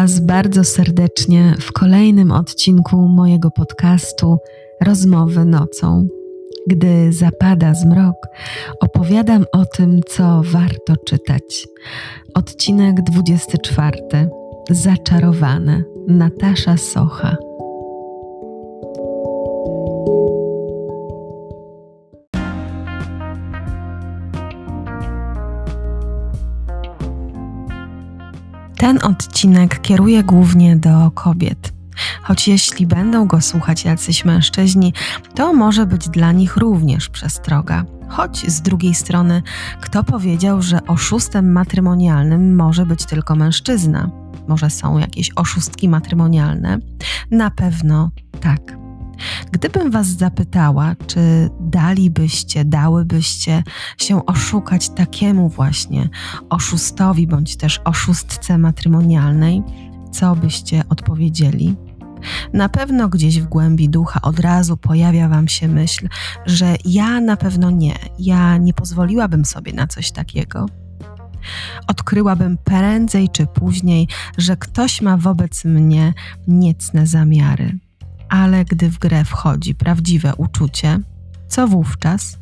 Was bardzo serdecznie w kolejnym odcinku mojego podcastu Rozmowy nocą. Gdy zapada zmrok, opowiadam o tym, co warto czytać. Odcinek 24. Zaczarowane. Natasza Socha. Ten odcinek kieruję głównie do kobiet. Choć jeśli będą go słuchać jacyś mężczyźni, to może być dla nich również przestroga. Choć z drugiej strony, kto powiedział, że oszustem matrymonialnym może być tylko mężczyzna? Może są jakieś oszustki matrymonialne? Na pewno tak. Gdybym Was zapytała, czy dalibyście, dałybyście się oszukać takiemu właśnie oszustowi bądź też oszustce matrymonialnej, co byście odpowiedzieli? Na pewno gdzieś w głębi ducha od razu pojawia Wam się myśl, że ja na pewno nie, ja nie pozwoliłabym sobie na coś takiego. Odkryłabym prędzej czy później, że ktoś ma wobec mnie niecne zamiary ale gdy w grę wchodzi prawdziwe uczucie, co wówczas?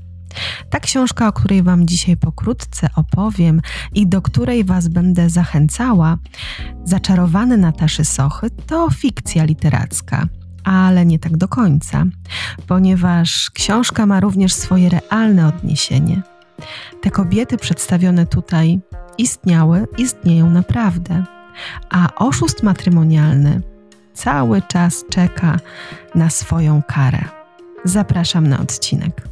Ta książka, o której Wam dzisiaj pokrótce opowiem i do której Was będę zachęcała, Zaczarowany Nataszy Sochy, to fikcja literacka, ale nie tak do końca, ponieważ książka ma również swoje realne odniesienie. Te kobiety przedstawione tutaj istniały, istnieją naprawdę, a oszust matrymonialny cały czas czeka na swoją karę. Zapraszam na odcinek.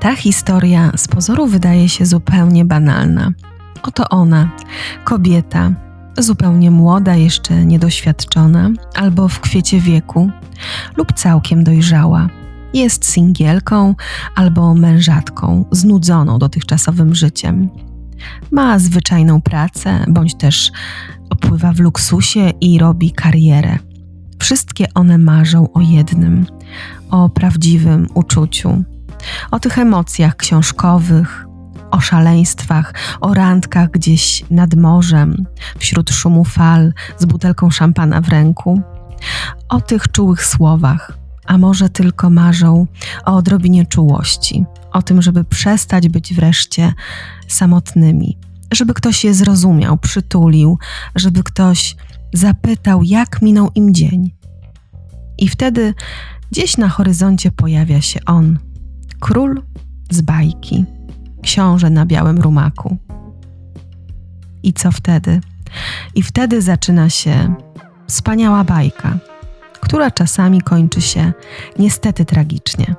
Ta historia z pozoru wydaje się zupełnie banalna. Oto ona, kobieta, zupełnie młoda, jeszcze niedoświadczona, albo w kwiecie wieku, lub całkiem dojrzała jest singielką albo mężatką, znudzoną dotychczasowym życiem. Ma zwyczajną pracę, bądź też opływa w luksusie i robi karierę. Wszystkie one marzą o jednym o prawdziwym uczuciu, o tych emocjach książkowych, o szaleństwach, o randkach gdzieś nad morzem, wśród szumu fal, z butelką szampana w ręku, o tych czułych słowach, a może tylko marzą o odrobinie czułości, o tym, żeby przestać być wreszcie samotnymi, żeby ktoś je zrozumiał, przytulił, żeby ktoś zapytał, jak minął im dzień. I wtedy gdzieś na horyzoncie pojawia się on, król z bajki, książę na białym rumaku. I co wtedy? I wtedy zaczyna się wspaniała bajka która czasami kończy się niestety tragicznie.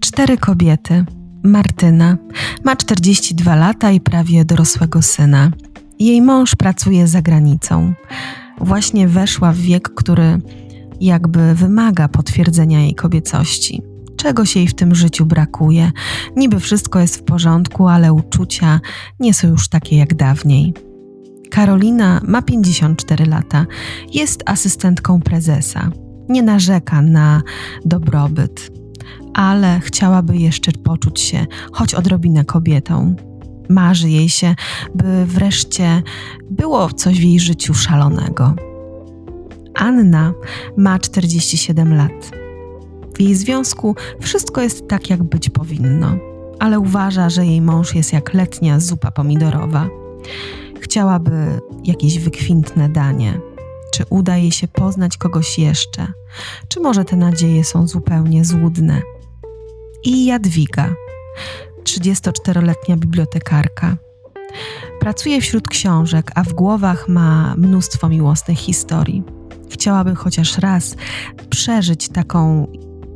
Cztery kobiety. Martyna ma 42 lata i prawie dorosłego syna. Jej mąż pracuje za granicą. Właśnie weszła w wiek, który jakby wymaga potwierdzenia jej kobiecości czegoś jej w tym życiu brakuje. Niby wszystko jest w porządku, ale uczucia nie są już takie jak dawniej. Karolina ma 54 lata, jest asystentką prezesa. Nie narzeka na dobrobyt, ale chciałaby jeszcze poczuć się choć odrobinę kobietą. Marzy jej się, by wreszcie było coś w jej życiu szalonego. Anna ma 47 lat. W jej związku wszystko jest tak, jak być powinno, ale uważa, że jej mąż jest jak letnia zupa pomidorowa. Chciałaby jakieś wykwintne danie. Czy uda jej się poznać kogoś jeszcze? Czy może te nadzieje są zupełnie złudne? I Jadwiga, 34-letnia bibliotekarka. Pracuje wśród książek, a w głowach ma mnóstwo miłosnych historii. Chciałaby chociaż raz przeżyć taką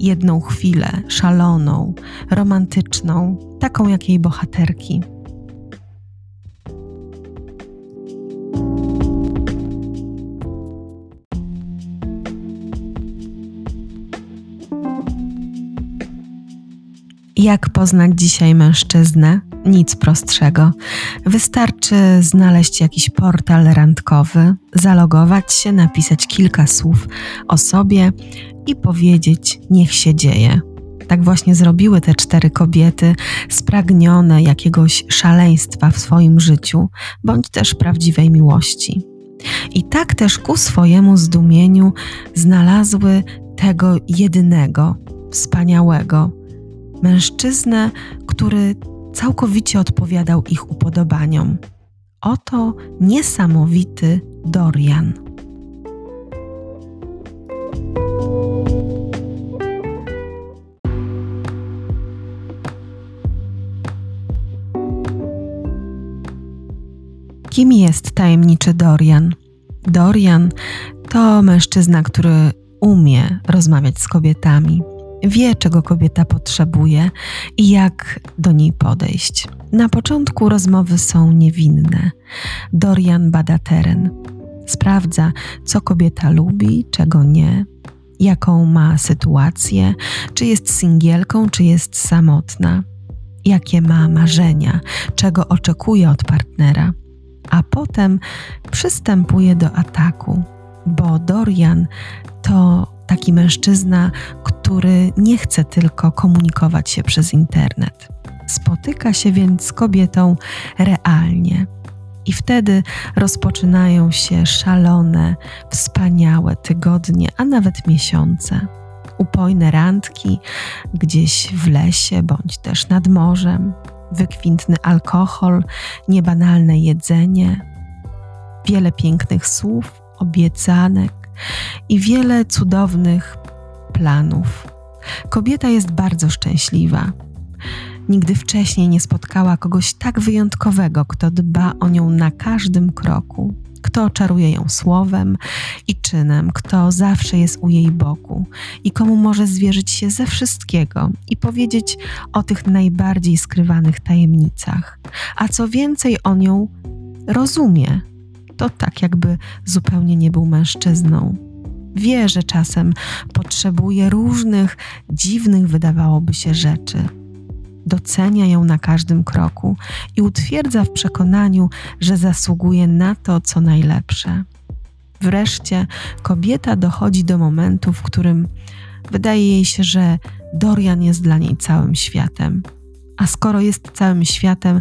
jedną chwilę szaloną, romantyczną, taką jak jej bohaterki. Jak poznać dzisiaj mężczyznę? Nic prostszego. Wystarczy znaleźć jakiś portal randkowy, zalogować się, napisać kilka słów o sobie i powiedzieć: Niech się dzieje. Tak właśnie zrobiły te cztery kobiety, spragnione jakiegoś szaleństwa w swoim życiu, bądź też prawdziwej miłości. I tak też ku swojemu zdumieniu znalazły tego jedynego, wspaniałego mężczyznę, który całkowicie odpowiadał ich upodobaniom. Oto niesamowity Dorian. Kim jest tajemniczy Dorian? Dorian to mężczyzna, który umie rozmawiać z kobietami, wie, czego kobieta potrzebuje i jak do niej podejść. Na początku rozmowy są niewinne. Dorian bada teren. Sprawdza, co kobieta lubi, czego nie, jaką ma sytuację, czy jest singielką, czy jest samotna, jakie ma marzenia, czego oczekuje od partnera. A potem przystępuje do ataku, bo Dorian to taki mężczyzna, który nie chce tylko komunikować się przez internet. Spotyka się więc z kobietą realnie. I wtedy rozpoczynają się szalone, wspaniałe tygodnie, a nawet miesiące. Upojne randki gdzieś w lesie bądź też nad morzem, wykwintny alkohol, niebanalne jedzenie, wiele pięknych słów, obiecanek i wiele cudownych planów. Kobieta jest bardzo szczęśliwa. Nigdy wcześniej nie spotkała kogoś tak wyjątkowego, kto dba o nią na każdym kroku, kto czaruje ją słowem i czynem, kto zawsze jest u jej boku i komu może zwierzyć się ze wszystkiego i powiedzieć o tych najbardziej skrywanych tajemnicach. A co więcej, on ją rozumie. To tak, jakby zupełnie nie był mężczyzną Wie, że czasem potrzebuje różnych, dziwnych, wydawałoby się, rzeczy. Docenia ją na każdym kroku i utwierdza w przekonaniu, że zasługuje na to, co najlepsze. Wreszcie kobieta dochodzi do momentu, w którym wydaje jej się, że Dorian jest dla niej całym światem. A skoro jest całym światem,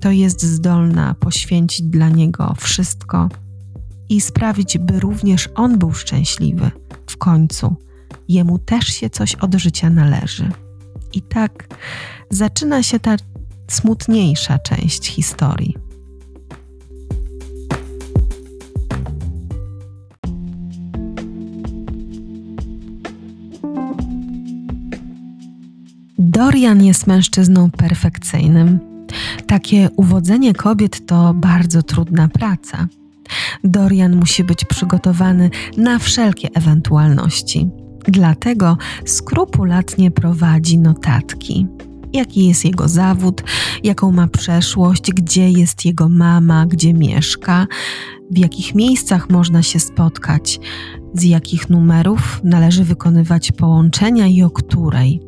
to jest zdolna poświęcić dla niego wszystko i sprawić, by również on był szczęśliwy. W końcu jemu też się coś od życia należy. I tak zaczyna się ta smutniejsza część historii. Dorian jest mężczyzną perfekcyjnym. Takie uwodzenie kobiet to bardzo trudna praca. Dorian musi być przygotowany na wszelkie ewentualności. Dlatego skrupulatnie prowadzi notatki. Jaki jest jego zawód, jaką ma przeszłość, gdzie jest jego mama, gdzie mieszka, w jakich miejscach można się spotkać, z jakich numerów należy wykonywać połączenia i o której.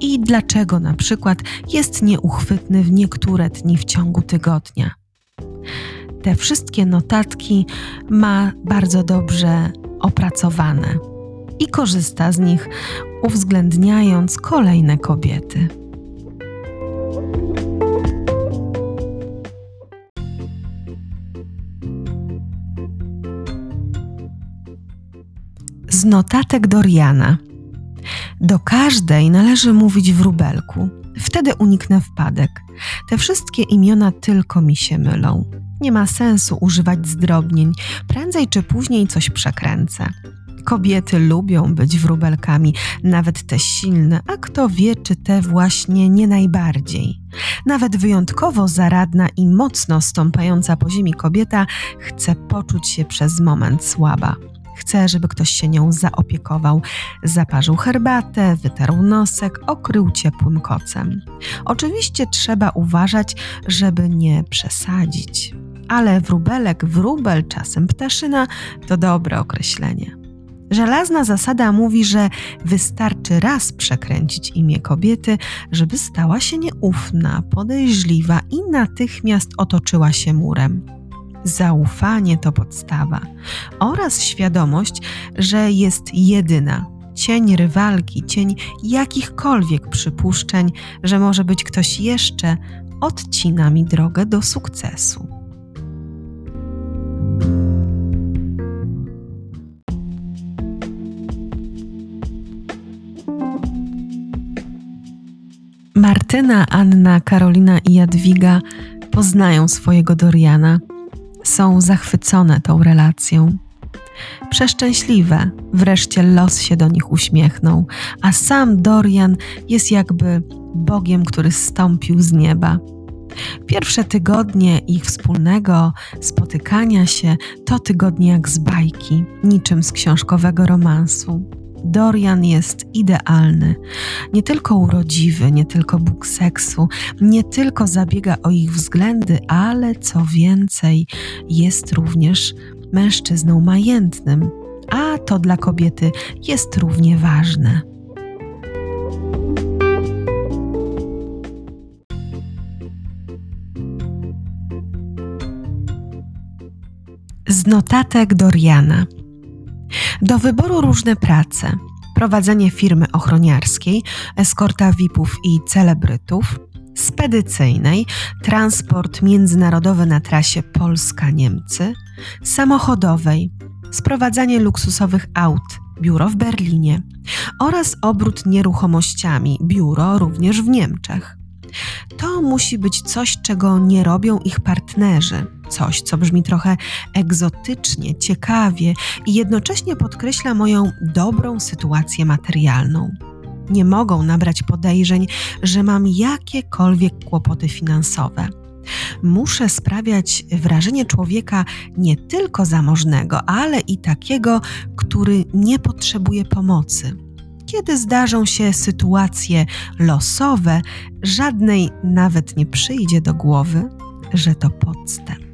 I dlaczego na przykład jest nieuchwytny w niektóre dni w ciągu tygodnia te wszystkie notatki ma bardzo dobrze opracowane i korzysta z nich, uwzględniając kolejne kobiety. Z notatek Doriana. Do każdej należy mówić w rubelku. Wtedy uniknę wpadek. Te wszystkie imiona tylko mi się mylą. Nie ma sensu używać zdrobnień, prędzej czy później coś przekręcę. Kobiety lubią być wróbelkami, nawet te silne, a kto wie, czy te właśnie nie najbardziej. Nawet wyjątkowo zaradna i mocno stąpająca po ziemi kobieta chce poczuć się przez moment słaba. Chce, żeby ktoś się nią zaopiekował, zaparzył herbatę, wytarł nosek, okrył ciepłym kocem. Oczywiście trzeba uważać, żeby nie przesadzić ale wróbelek, wróbel, czasem ptaszyna to dobre określenie. Żelazna zasada mówi, że wystarczy raz przekręcić imię kobiety, żeby stała się nieufna, podejrzliwa i natychmiast otoczyła się murem. Zaufanie to podstawa oraz świadomość, że jest jedyna. Cień rywalki, cień jakichkolwiek przypuszczeń, że może być ktoś jeszcze, odcina mi drogę do sukcesu. Martyna, Anna, Karolina i Jadwiga poznają swojego Doriana. Są zachwycone tą relacją. Przeszczęśliwe, wreszcie los się do nich uśmiechnął, a sam Dorian jest jakby Bogiem, który stąpił z nieba. Pierwsze tygodnie ich wspólnego spotykania się to tygodnie jak z bajki, niczym z książkowego romansu. Dorian jest idealny. Nie tylko urodziwy, nie tylko Bóg seksu, nie tylko zabiega o ich względy, ale co więcej, jest również mężczyzną majętnym, a to dla kobiety jest równie ważne. Z notatek Doriana. Do wyboru różne prace: prowadzenie firmy ochroniarskiej, eskorta VIP-ów i celebrytów, spedycyjnej, transport międzynarodowy na trasie Polska-Niemcy, samochodowej, sprowadzanie luksusowych aut, biuro w Berlinie oraz obrót nieruchomościami, biuro również w Niemczech. To musi być coś, czego nie robią ich partnerzy, coś, co brzmi trochę egzotycznie, ciekawie i jednocześnie podkreśla moją dobrą sytuację materialną. Nie mogą nabrać podejrzeń, że mam jakiekolwiek kłopoty finansowe. Muszę sprawiać wrażenie człowieka nie tylko zamożnego, ale i takiego, który nie potrzebuje pomocy kiedy zdarzą się sytuacje losowe, żadnej nawet nie przyjdzie do głowy, że to podstęp.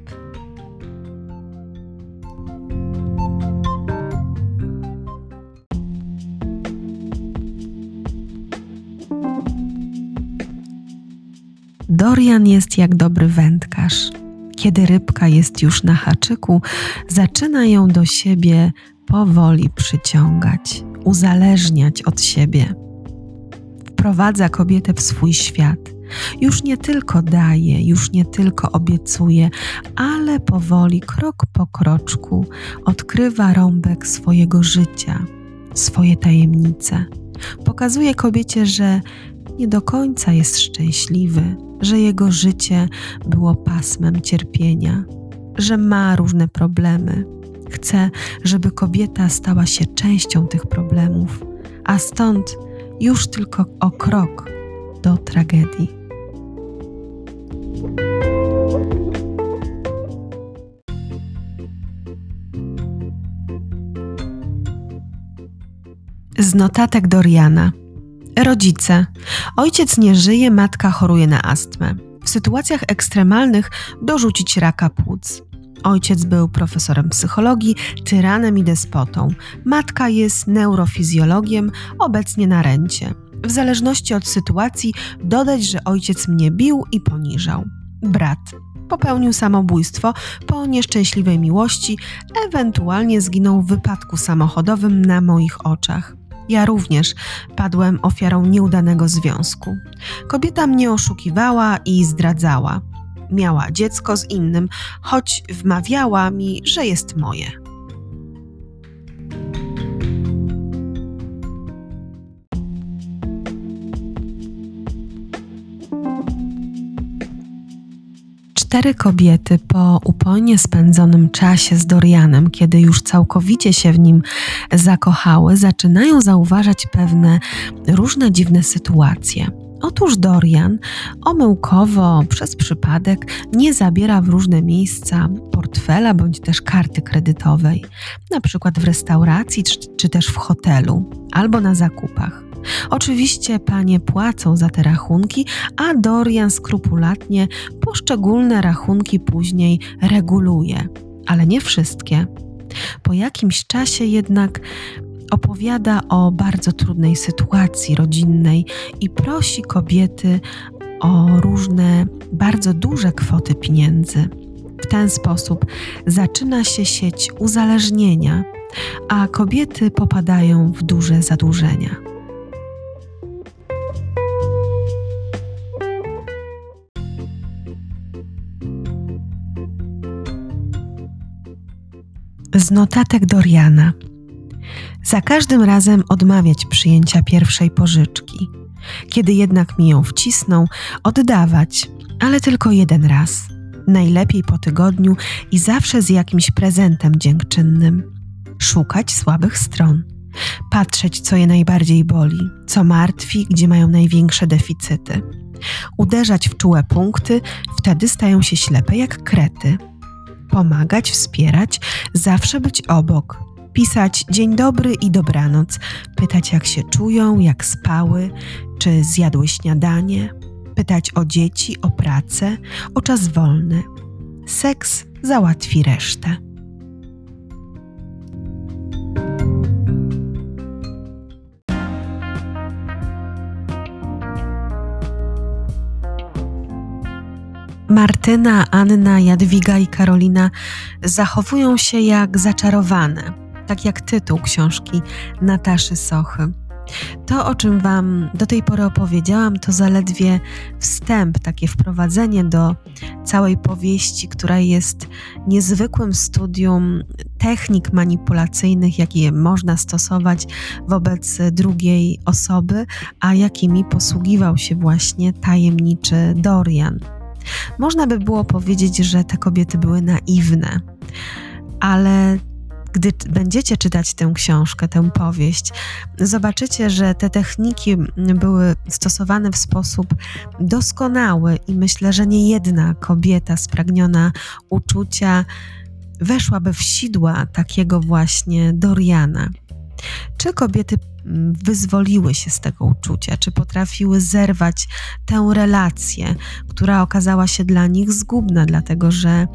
Dorian jest jak dobry wędkarz. Kiedy rybka jest już na haczyku, zaczyna ją do siebie powoli przyciągać uzależniać od siebie. Wprowadza kobietę w swój świat. Już nie tylko daje, już nie tylko obiecuje, ale powoli, krok po kroczku, odkrywa rąbek swojego życia, swoje tajemnice. Pokazuje kobiecie, że nie do końca jest szczęśliwy, że jego życie było pasmem cierpienia, że ma różne problemy, Chce, żeby kobieta stała się częścią tych problemów, a stąd już tylko o krok do tragedii. Z notatek Doriana. Rodzice. Ojciec nie żyje, matka choruje na astmę. W sytuacjach ekstremalnych dorzucić raka płuc. Ojciec był profesorem psychologii, tyranem i despotą. Matka jest neurofizjologiem, obecnie na rencie. W zależności od sytuacji dodać, że ojciec mnie bił i poniżał. Brat popełnił samobójstwo po nieszczęśliwej miłości, ewentualnie zginął w wypadku samochodowym na moich oczach. Ja również padłem ofiarą nieudanego związku. Kobieta mnie oszukiwała i zdradzała miała dziecko z innym, choć wmawiała mi, że jest moje. Cztery kobiety po upojnie spędzonym czasie z Dorianem, kiedy już całkowicie się w nim zakochały, zaczynają zauważać pewne różne dziwne sytuacje. Otóż Dorian omyłkowo, przez przypadek, nie zabiera w różne miejsca portfela bądź też karty kredytowej, na przykład w restauracji czy, czy też w hotelu albo na zakupach. Oczywiście panie płacą za te rachunki, a Dorian skrupulatnie poszczególne rachunki później reguluje, ale nie wszystkie. Po jakimś czasie jednak opowiada o bardzo trudnej sytuacji rodzinnej i prosi kobiety o różne bardzo duże kwoty pieniędzy. W ten sposób zaczyna się sieć uzależnienia, a kobiety popadają w duże zadłużenia. Z notatek Doriana. Za każdym razem odmawiać przyjęcia pierwszej pożyczki. Kiedy jednak mi ją wcisną, oddawać, ale tylko jeden raz. Najlepiej po tygodniu i zawsze z jakimś prezentem dziękczynnym. Szukać słabych stron. Patrzeć, co je najbardziej boli, co martwi, gdzie mają największe deficyty. Uderzać w czułe punkty, wtedy stają się ślepe jak krety pomagać, wspierać, zawsze być obok, pisać dzień dobry i dobranoc, pytać jak się czują, jak spały, czy zjadły śniadanie, pytać o dzieci, o pracę, o czas wolny. Seks załatwi resztę. Martyna, Anna, Jadwiga i Karolina zachowują się jak zaczarowane, tak jak tytuł książki Nataszy Sochy. To, o czym Wam do tej pory opowiedziałam, to zaledwie wstęp, takie wprowadzenie do całej powieści, która jest niezwykłym studium technik manipulacyjnych, jakie można stosować wobec drugiej osoby, a jakimi posługiwał się właśnie tajemniczy Dorian. Można by było powiedzieć, że te kobiety były naiwne, ale gdy będziecie czytać tę książkę, tę powieść, zobaczycie, że te techniki były stosowane w sposób doskonały i myślę, że nie jedna kobieta spragniona uczucia weszłaby w sidła takiego właśnie Doriana. Czy kobiety wyzwoliły się z tego uczucia, czy potrafiły zerwać tę relację, która okazała się dla nich zgubna, dlatego że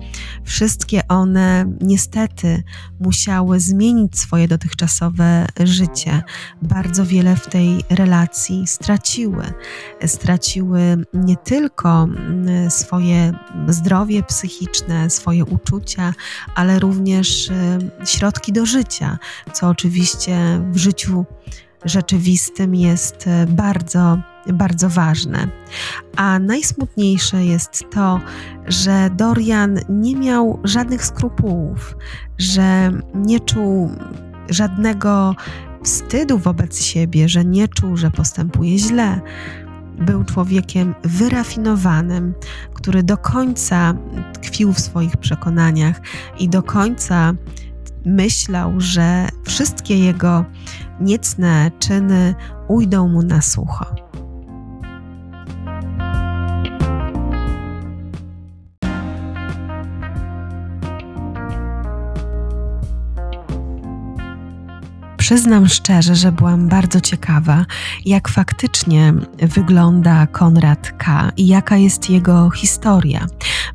wszystkie one niestety musiały zmienić swoje dotychczasowe życie. Bardzo wiele w tej relacji straciły. Straciły nie tylko mm, swoje zdrowie psychiczne, swoje uczucia, ale również y, środki do życia, co oczywiście w życiu rzeczywistym jest e, bardzo, bardzo ważne. A najsmutniejsze jest to, że Dorian nie miał żadnych skrupułów, że nie czuł żadnego wstydu wobec siebie, że nie czuł, że postępuje źle. Był człowiekiem wyrafinowanym, który do końca tkwił w swoich przekonaniach i do końca myślał, że wszystkie jego niecne czyny ujdą mu na sucho. Przyznam szczerze, że byłam bardzo ciekawa, jak faktycznie wygląda Konrad K. i jaka jest jego historia.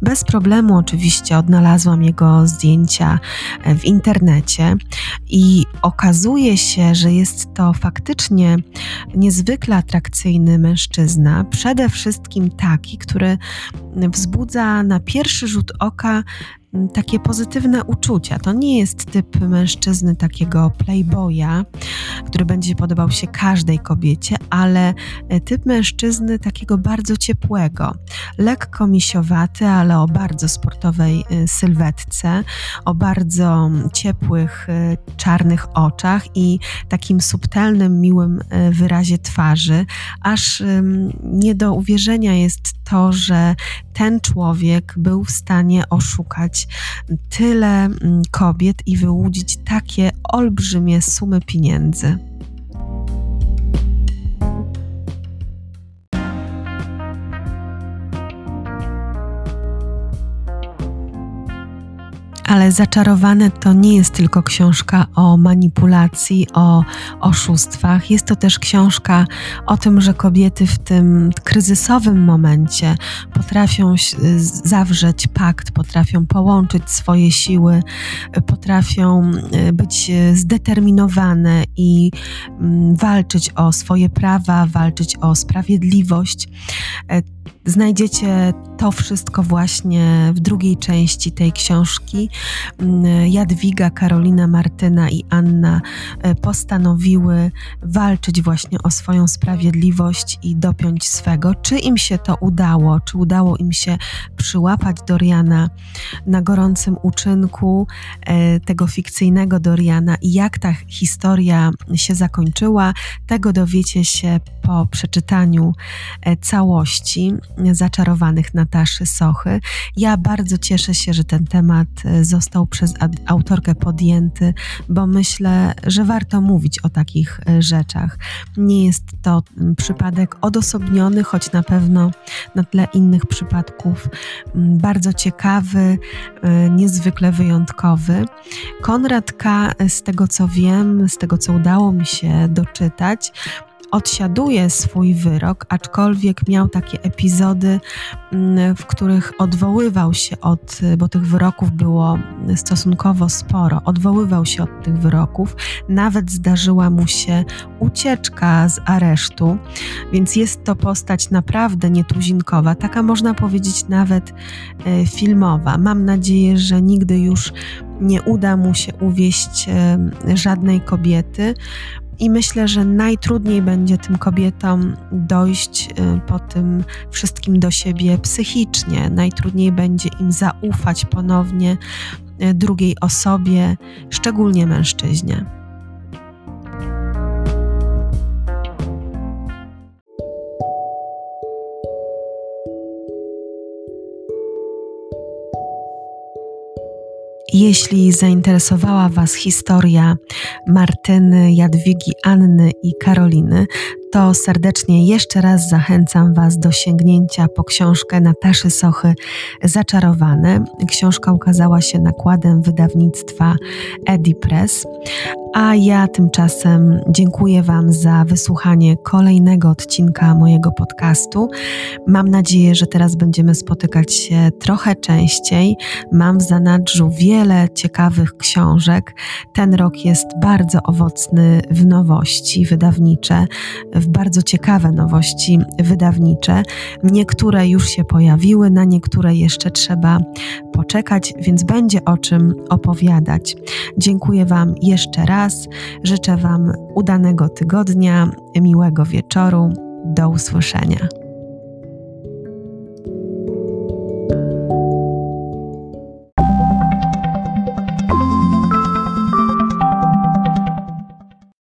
Bez problemu oczywiście odnalazłam jego zdjęcia w internecie i okazuje się, że jest to faktycznie niezwykle atrakcyjny mężczyzna, przede wszystkim taki, który wzbudza na pierwszy rzut oka takie pozytywne uczucia. To nie jest typ mężczyzny takiego playboya, który będzie podobał się każdej kobiecie, ale e, typ mężczyzny takiego bardzo ciepłego, lekko misiowaty, ale o bardzo sportowej e, sylwetce, o bardzo ciepłych, e, czarnych oczach i takim subtelnym, miłym wyrazie twarzy, aż nie do uwierzenia jest to, że ten człowiek był w stanie oszukać tyle mm, kobiet i wyłudzić takie olbrzymie sumy pieniędzy. Ale Zaczarowane to nie jest tylko książka o manipulacji, o oszustwach. Jest to też książka o tym, że kobiety w tym kryzysowym momencie potrafią zawrzeć pakt, potrafią połączyć swoje siły, potrafią e, być zdeterminowane i mm, walczyć o swoje prawa, walczyć o sprawiedliwość. Znajdziecie to wszystko właśnie w drugiej części tej książki. Mm, Jadwiga, Karolina, Martyna i Anna e, postanowiły walczyć właśnie o swoją sprawiedliwość i dopiąć swego. Czy im się to udało? Czy udało im się przyłapać Doriana na gorącym uczynku e, tego fikcyjnego Doriana i jak ta historia się zakończyła? Tego dowiecie się po przeczytaniu e, zaczarowanych Nataszy Sochy. Ja bardzo cieszę się, że ten temat e, został przez autorkę podjęty, bo myślę, że warto mówić o takich e, rzeczach. Nie jest to przypadek odosobniony, choć na pewno na tle innych przypadków bardzo ciekawy, niezwykle wyjątkowy. Konrad K., z tego co wiem, z tego co udało mi się doczytać, odsiaduje swój wyrok, aczkolwiek miał takie epizody, mm, w których odwoływał się od, bo tych wyroków było stosunkowo sporo, odwoływał się od tych wyroków, nawet zdarzyła mu się ucieczka z aresztu, więc jest to postać naprawdę nietuzinkowa, taka można powiedzieć nawet e, filmowa. Mam nadzieję, że nigdy już nie uda mu się uwieść e, żadnej kobiety, i myślę, że najtrudniej będzie tym kobietom dojść y, po tym wszystkim do siebie psychicznie. Najtrudniej będzie im zaufać ponownie y, drugiej osobie, szczególnie mężczyźnie. Jeśli zainteresowała Was historia Martyny, Jadwigi, Anny i Karoliny, to serdecznie jeszcze raz zachęcam Was do sięgnięcia po książkę Nataszy Sochy Zaczarowane. Książka ukazała się nakładem wydawnictwa Edipress, a ja tymczasem dziękuję Wam za wysłuchanie kolejnego odcinka mojego podcastu. Mam nadzieję, że teraz będziemy spotykać się trochę częściej. Mam w zanadrzu wiele ciekawych książek. Ten rok jest bardzo owocny w nowości wydawnicze, w bardzo ciekawe nowości wydawnicze. Niektóre już się pojawiły, na niektóre jeszcze trzeba poczekać, więc będzie o czym opowiadać. Dziękuję Wam jeszcze raz. Życzę Wam udanego tygodnia, miłego wieczoru. Do usłyszenia.